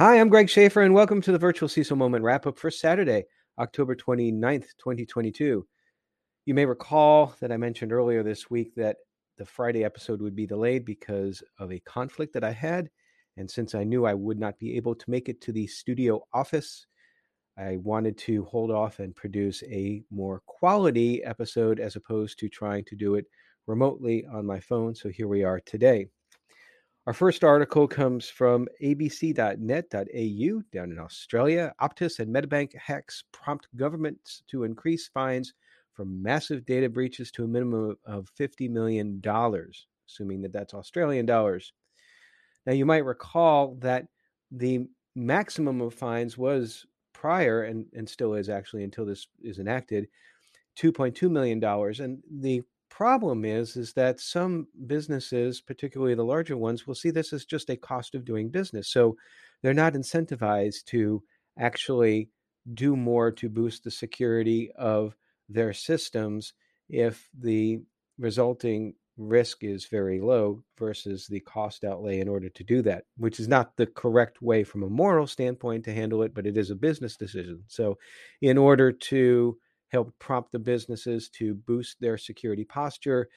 Hi, I'm Greg Schaefer, and welcome to the Virtual CISO Moment wrap up for Saturday, October 29th, 2022. You may recall that I mentioned earlier this week that the Friday episode would be delayed because of a conflict that I had. And since I knew I would not be able to make it to the studio office, I wanted to hold off and produce a more quality episode as opposed to trying to do it remotely on my phone. So here we are today. Our first article comes from abc.net.au down in Australia. Optus and Medibank hacks prompt governments to increase fines for massive data breaches to a minimum of $50 million, assuming that that's Australian dollars. Now, you might recall that the maximum of fines was prior and, and still is actually until this is enacted $2.2 million. And the problem is is that some businesses particularly the larger ones will see this as just a cost of doing business so they're not incentivized to actually do more to boost the security of their systems if the resulting risk is very low versus the cost outlay in order to do that, which is not the correct way from a moral standpoint to handle it, but it is a business decision. So, in order to help prompt the businesses to boost their security posture.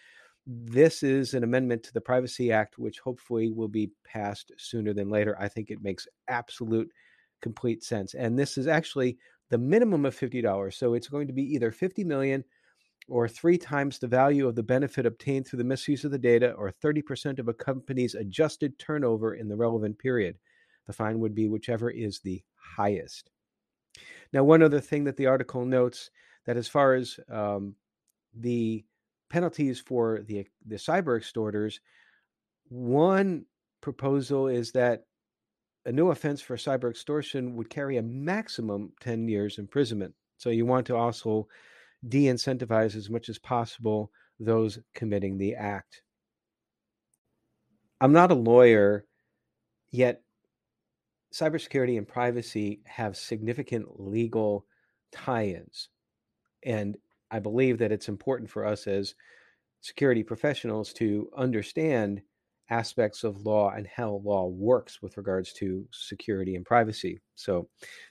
This is an amendment to the Privacy Act, which hopefully will be passed sooner than later. I think it makes absolute complete sense. And this is actually the minimum of $50. So it's going to be either 50 million or three times the value of the benefit obtained through the misuse of the data or 30% of a company's adjusted turnover in the relevant period. The fine would be whichever is the highest. Now, one other thing that the article notes that as far as um, the penalties for the the cyber extorters, one proposal is that a new offense for cyber extortion would carry a maximum 10 years imprisonment. So you want to also de-incentivize as much as possible those committing the act. I'm not a lawyer, yet cybersecurity and privacy have significant legal tie-ins. And I believe that it's important for us as security professionals to understand aspects of law and how law works with regards to security and privacy. So,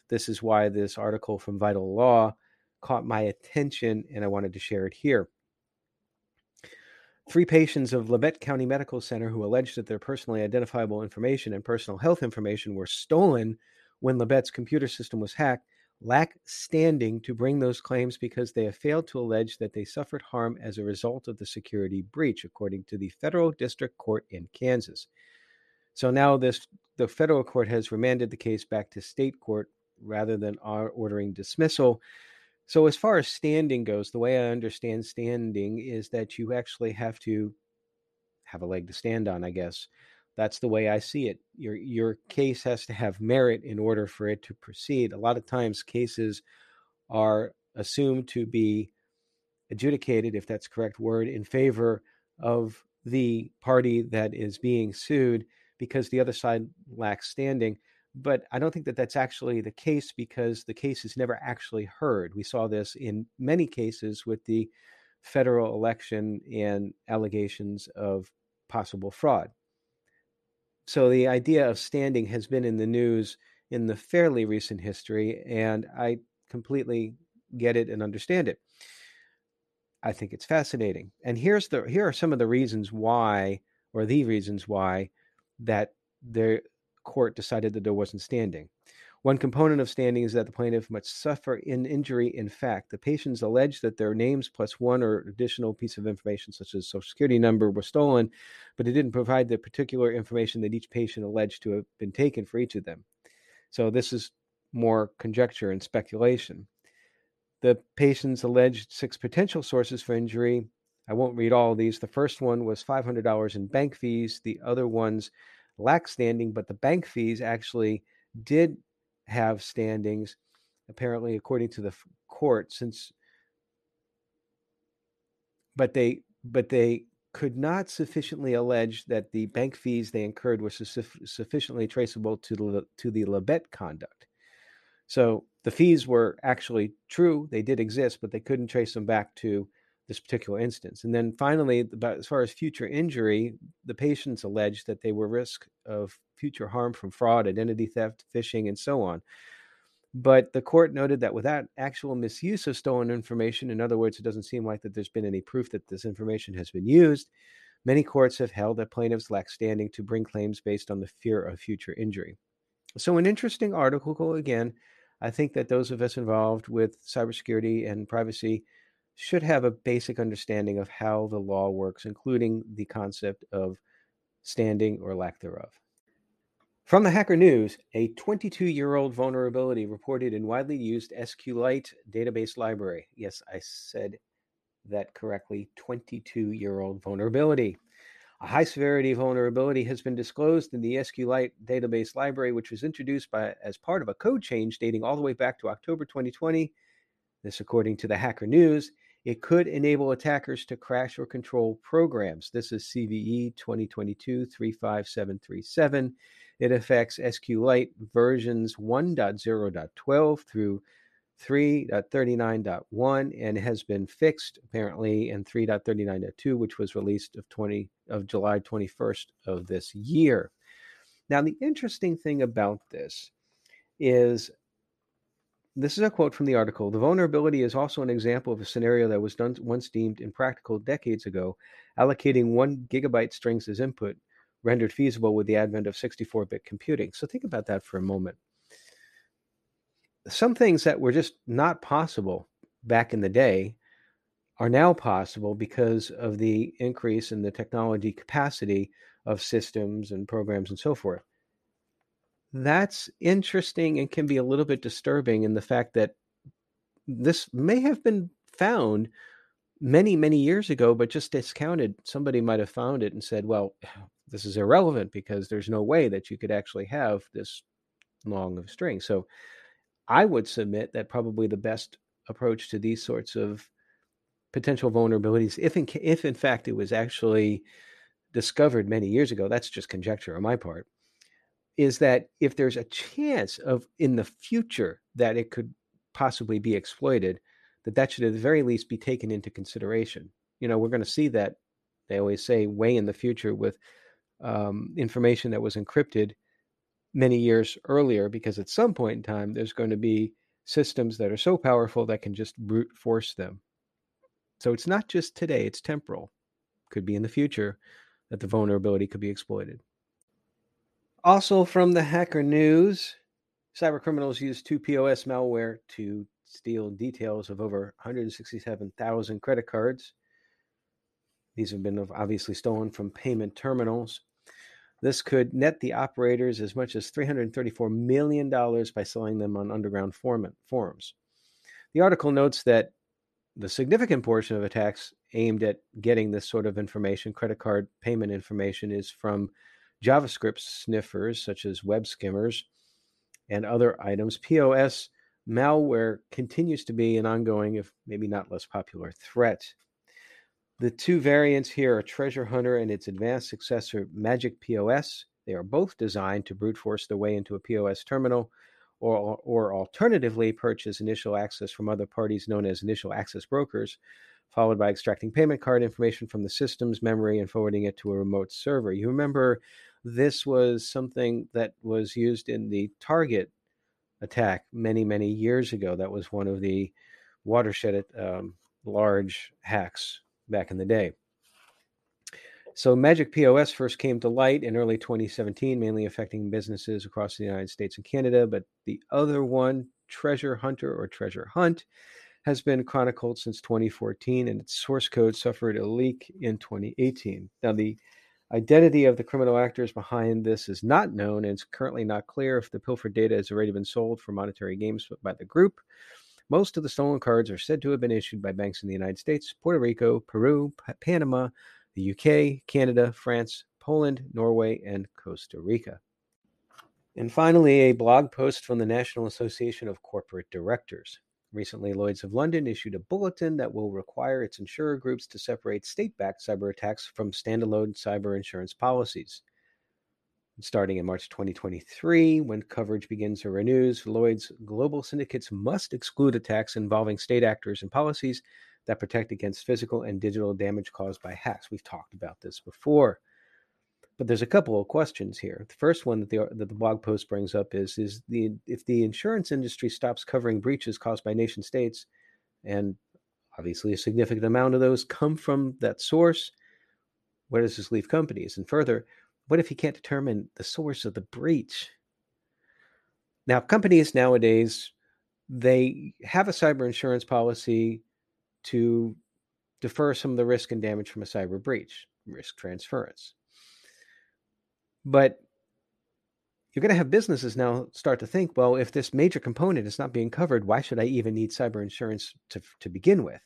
this is why this article from Vital Law caught my attention and I wanted to share it here. Three patients of Labette County Medical Center who alleged that their personally identifiable information and personal health information were stolen when Labette's computer system was hacked lack standing to bring those claims because they have failed to allege that they suffered harm as a result of the security breach, according to the federal district court in Kansas. So now this the federal court has remanded the case back to state court rather than ordering dismissal. So as far as standing goes, the way I understand standing is that you actually have to have a leg to stand on, I guess. That's the way I see it. Your your case has to have merit in order for it to proceed. A lot of times cases are assumed to be adjudicated, if that's correct word, in favor of the party that is being sued because the other side lacks standing. But I don't think that that's actually the case because the case is never actually heard. We saw this in many cases with the federal election and allegations of possible fraud so the idea of standing has been in the news in the fairly recent history, and I completely get it and understand it. I think it's fascinating. And here's the here are some of the reasons why, or the reasons why, that the court decided that there wasn't standing. One component of standing is that the plaintiff must suffer an injury in fact. The patients allege that their names plus one or additional piece of information, such as social security number, were stolen, but it didn't provide the particular information that each patient alleged to have been taken for each of them. So this is more conjecture and speculation. The patients alleged six potential sources for injury. I won't read all of these. The first one was $500 in bank fees. The other ones lack standing, but the bank fees actually did have standings, apparently, according to the court, since but they but they could not sufficiently allege that the bank fees they incurred were su- sufficiently traceable to the to the Labette conduct. So the fees were actually true; they did exist, but they couldn't trace them back to this particular instance. And then finally, about as far as future injury, the patients alleged that they were risk of future harm from fraud, identity theft, phishing, and so on. But the court noted that without actual misuse of stolen information, in other words, it doesn't seem like that there's been any proof that this information has been used. Many courts have held that plaintiffs lack standing to bring claims based on the fear of future injury. So, an interesting article again. I think that those of us involved with cybersecurity and privacy should have a basic understanding of how the law works, including the concept of standing or lack thereof. From the Hacker News, a 22 year old vulnerability reported in widely used SQLite database library. Yes, I said that correctly 22 year old vulnerability. A high severity vulnerability has been disclosed in the SQLite database library, which was introduced by, as part of a code change dating all the way back to October 2020. This, according to the Hacker News, it could enable attackers to crash or control programs. This is CVE 2022 35737. It affects SQLite versions 1.0.12 through 3.39.1 and has been fixed apparently in 3.39.2 which was released of 20 of July 21st of this year. Now the interesting thing about this is this is a quote from the article. The vulnerability is also an example of a scenario that was done once deemed impractical decades ago, allocating one gigabyte strings as input, rendered feasible with the advent of 64 bit computing. So think about that for a moment. Some things that were just not possible back in the day are now possible because of the increase in the technology capacity of systems and programs and so forth that's interesting and can be a little bit disturbing in the fact that this may have been found many many years ago but just discounted somebody might have found it and said well this is irrelevant because there's no way that you could actually have this long of string. So i would submit that probably the best approach to these sorts of potential vulnerabilities if in, if in fact it was actually discovered many years ago that's just conjecture on my part is that if there's a chance of in the future that it could possibly be exploited, that that should at the very least be taken into consideration. You know, we're going to see that they always say way in the future with um, information that was encrypted many years earlier, because at some point in time there's going to be systems that are so powerful that can just brute force them. So it's not just today; it's temporal. Could be in the future that the vulnerability could be exploited. Also, from the Hacker News, cybercriminals used two POS malware to steal details of over 167,000 credit cards. These have been obviously stolen from payment terminals. This could net the operators as much as $334 million by selling them on underground forums. The article notes that the significant portion of attacks aimed at getting this sort of information, credit card payment information, is from JavaScript sniffers such as web skimmers and other items. POS malware continues to be an ongoing, if maybe not less popular, threat. The two variants here are Treasure Hunter and its advanced successor, MajikPOS. They are both designed to brute force their way into a POS terminal or, or alternatively purchase initial access from other parties known as initial access brokers followed by extracting payment card information from the system's memory and forwarding it to a remote server. You remember this was something that was used in the Target attack many, many years ago. That was one of the watershed um, large hacks back in the day. So, MajikPOS first came to light in early 2017, mainly affecting businesses across the United States and Canada. But the other one, Treasure Hunter or Treasure Hunt, has been chronicled since 2014, and its source code suffered a leak in 2018. Now, the identity of the criminal actors behind this is not known, and it's currently not clear if the pilfered data has already been sold for monetary gains by the group. Most of the stolen cards are said to have been issued by banks in the United States, Puerto Rico, Peru, Panama, the UK, Canada, France, Poland, Norway, and Costa Rica. And finally, a blog post from the National Association of Corporate Directors. Recently, Lloyds of London issued a bulletin that will require its insurer groups to separate state backed cyber attacks from standalone cyber insurance policies. Starting in March 2023, when coverage begins or renews, Lloyd's global syndicates must exclude attacks involving state actors and policies that protect against physical and digital damage caused by hacks. We've talked about this before. But there's a couple of questions here. The first one that the that the blog post brings up is is the if the insurance industry stops covering breaches caused by nation states, and obviously a significant amount of those come from that source, where does this leave companies? And further, what if you can't determine the source of the breach? Now, companies nowadays they have a cyber insurance policy to defer some of the risk and damage from a cyber breach, risk transference. But you're going to have businesses now start to think, well, if this major component is not being covered, why should I even need cyber insurance to, to begin with?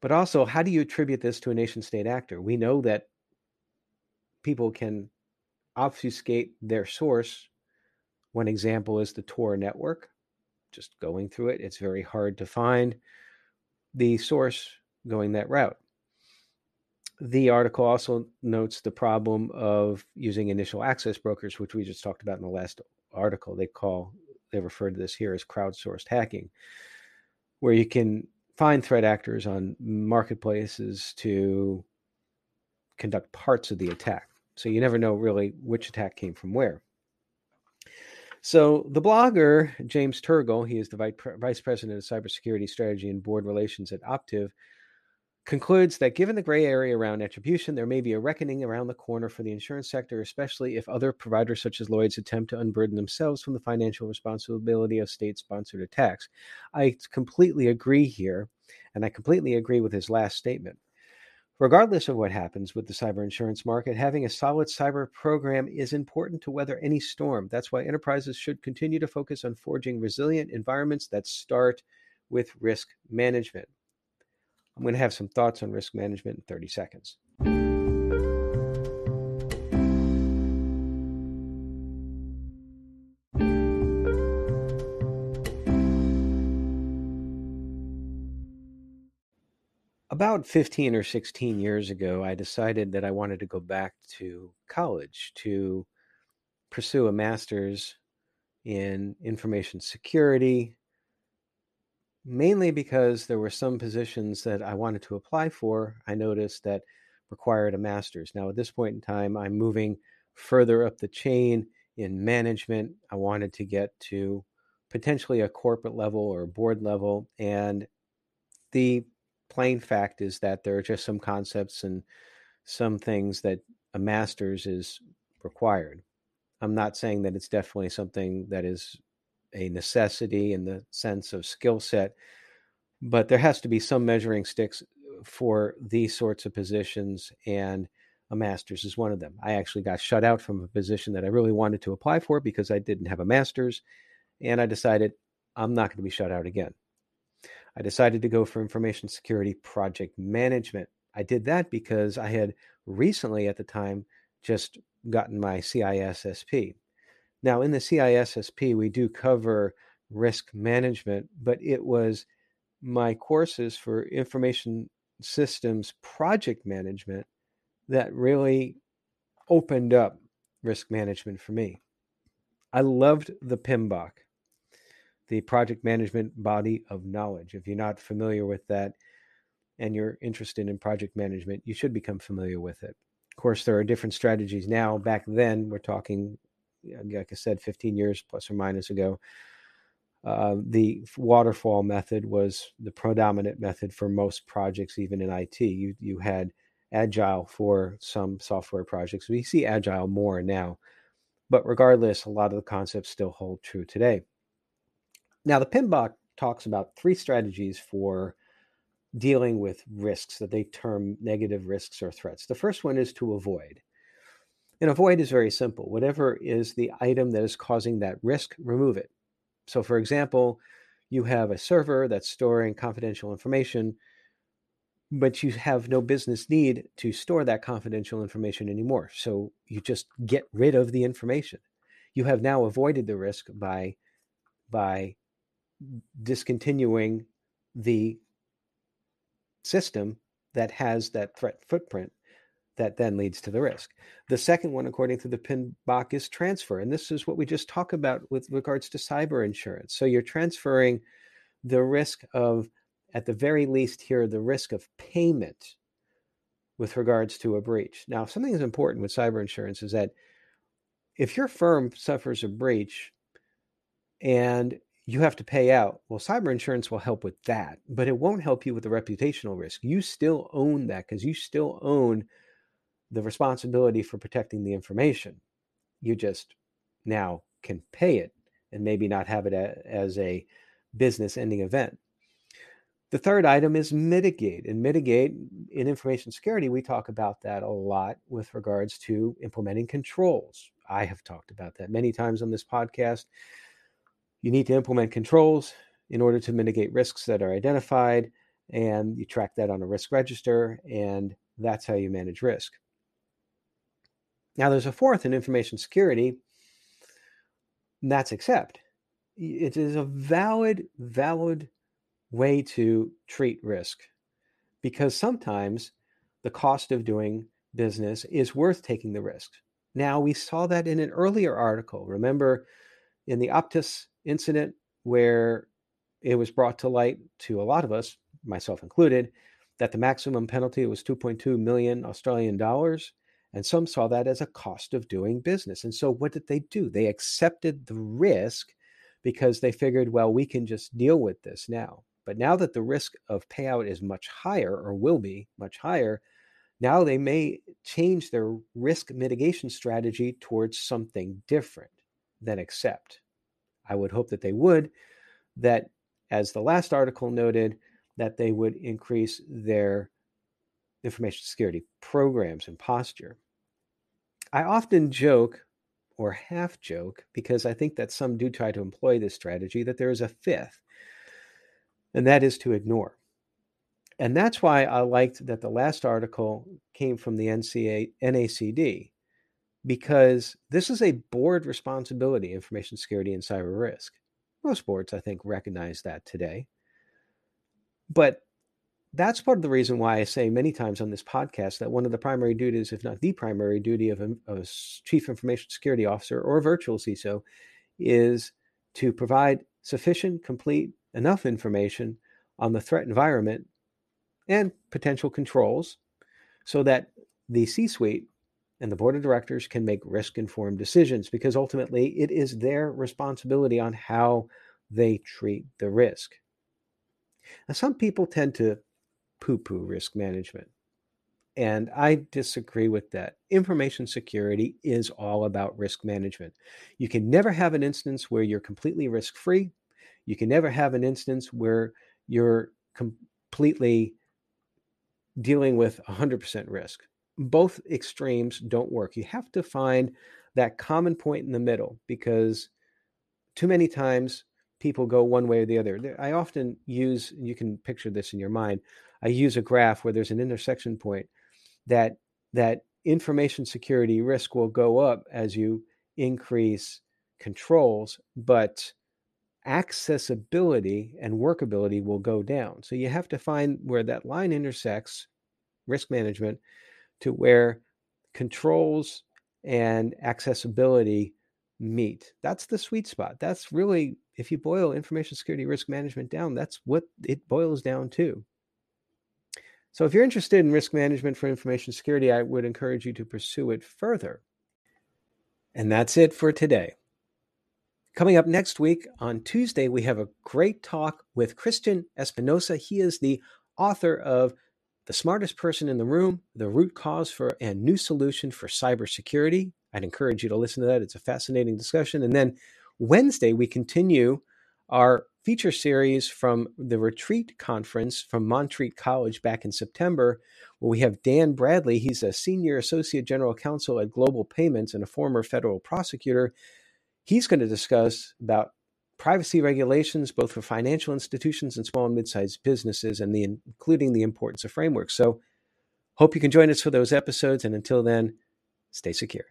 But also, how do you attribute this to a nation state actor? We know that people can obfuscate their source. One example is the Tor network. Just going through it, it's very hard to find the source going that route the article also notes the problem of using initial access brokers, which we just talked about in the last article. They call they refer to this here as crowdsourced hacking, where you can find threat actors on marketplaces to conduct parts of the attack. So you never know really which attack came from where. So the blogger James Turgal, he is the vice president of cybersecurity strategy and board relations at Optiv concludes that given the gray area around attribution, there may be a reckoning around the corner for the insurance sector, especially if other providers such as Lloyd's attempt to unburden themselves from the financial responsibility of state sponsored attacks. I completely agree here, and I completely agree with his last statement. Regardless of what happens with the cyber insurance market, having a solid cyber program is important to weather any storm. That's why enterprises should continue to focus on forging resilient environments that start with risk management. I'm going to have some thoughts on risk management in 30 seconds. About 15 or 16 years ago, I decided that I wanted to go back to college to pursue a master's in information security mainly because there were some positions that I wanted to apply for, I noticed that required a master's. Now, at this point in time, I'm moving further up the chain in management. I wanted to get to potentially a corporate level or board level. And the plain fact is that there are just some concepts and some things that a master's is required. I'm not saying that it's definitely something that is a necessity in the sense of skill set, but there has to be some measuring sticks uh, for these sorts of positions, and a master's is one of them. I actually got shut out from a position that I really wanted to apply for because I didn't have a master's, and I decided I'm not going to be shut out again. I decided to go for information security project management. I did that because I had recently, at the time, just gotten my CISSP. Now, in the CISSP, we do cover risk management, but it was my courses for information systems project management that really opened up risk management for me. I loved the PMBOK, the project management body of knowledge. If you're not familiar with that and you're interested in project management, you should become familiar with it. Of course, there are different strategies now. Back then, we're talking like I said, 15 years plus or minus ago, uh, the waterfall method was the predominant method for most projects, even in IT. You you had agile for some software projects. We see agile more now, but regardless, a lot of the concepts still hold true today. Now, the PMBOK talks about three strategies for dealing with risks that they term negative risks or threats. The first one is to avoid. And avoid is very simple. Whatever is the item that is causing that risk, remove it. So, for example, you have a server that's storing confidential information, but you have no business need to store that confidential information anymore. So you just get rid of the information. You have now avoided the risk by by discontinuing the system that has that threat footprint that then leads to the risk. The second one, according to the PMBOK, is transfer. And this is what we just talked about with regards to cyber insurance. So you're transferring the risk of at the very least, here the risk of payment with regards to a breach. Now, something is important with cyber insurance is that if your firm suffers a breach and you have to pay out, well, cyber insurance will help with that, but it won't help you with the reputational risk. You still own that because you still own the responsibility for protecting the information. You just now can pay it and maybe not have it as a business ending event. The third item is mitigate. And mitigate in information security, we talk about that a lot with regards to implementing controls. I have talked about that many times on this podcast. You need to implement controls in order to mitigate risks that are identified, and you track that on a risk register, and that's how you manage risk. Now, there's a fourth in information security, and that's accept. It is a valid, valid way to treat risk because sometimes the cost of doing business is worth taking the risk. Now, we saw that in an earlier article. Remember in the Optus incident, where it was brought to light to a lot of us, myself included, that the maximum penalty was 2.2 million Australian dollars. And some saw that as a cost of doing business. And so, what did they do? They accepted the risk because they figured, well, we can just deal with this now. But now that the risk of payout is much higher, or will be much higher, now they may change their risk mitigation strategy towards something different than accept. I would hope that they would, that as the last article noted, that they would increase their information security programs and posture. I often joke or half joke because I think that some do try to employ this strategy that there is a fifth and that is to ignore. And that's why I liked that the last article came from the NCA, NACD, because this is a board responsibility, information security and cyber risk. Most boards, I think, recognize that today. But that's part of the reason why I say many times on this podcast that one of the primary duties, if not the primary duty of a, a chief information security officer or virtual CISO, is to provide sufficient, complete, enough information on the threat environment and potential controls so that the C suite and the board of directors can make risk informed decisions because ultimately it is their responsibility on how they treat the risk. Now, some people tend to poo poo risk management, and I disagree with that. Information security is all about risk management. You can never have an instance where you're completely risk free you can never have an instance where you're completely dealing with 100% risk. Both extremes don't work. You have to find that common point in the middle because too many times people go one way or the other. I often use, you can picture this in your mind, I use a graph where there's an intersection point that that information security risk will go up as you increase controls, but accessibility and workability will go down. So you have to find where that line intersects risk management to where controls and accessibility meet. That's the sweet spot. That's really, if you boil information security risk management down, that's what it boils down to. So if you're interested in risk management for information security, I would encourage you to pursue it further. And that's it for today. Coming up next week on Tuesday, we have a great talk with Christian Espinosa. He is the author of The Smartest Person in the Room, The Root Cause for and New Solution for Cybersecurity. I'd encourage you to listen to that. It's a fascinating discussion. And then Wednesday, we continue our feature series from the retreat conference from Montreat College back in September, where we have Dan Bradley. He's a senior associate general counsel at Global Payments and a former federal prosecutor. He's going to discuss about privacy regulations, both for financial institutions and small and mid-sized businesses, and the, including the importance of frameworks. So, hope you can join us for those episodes. And until then, stay secure.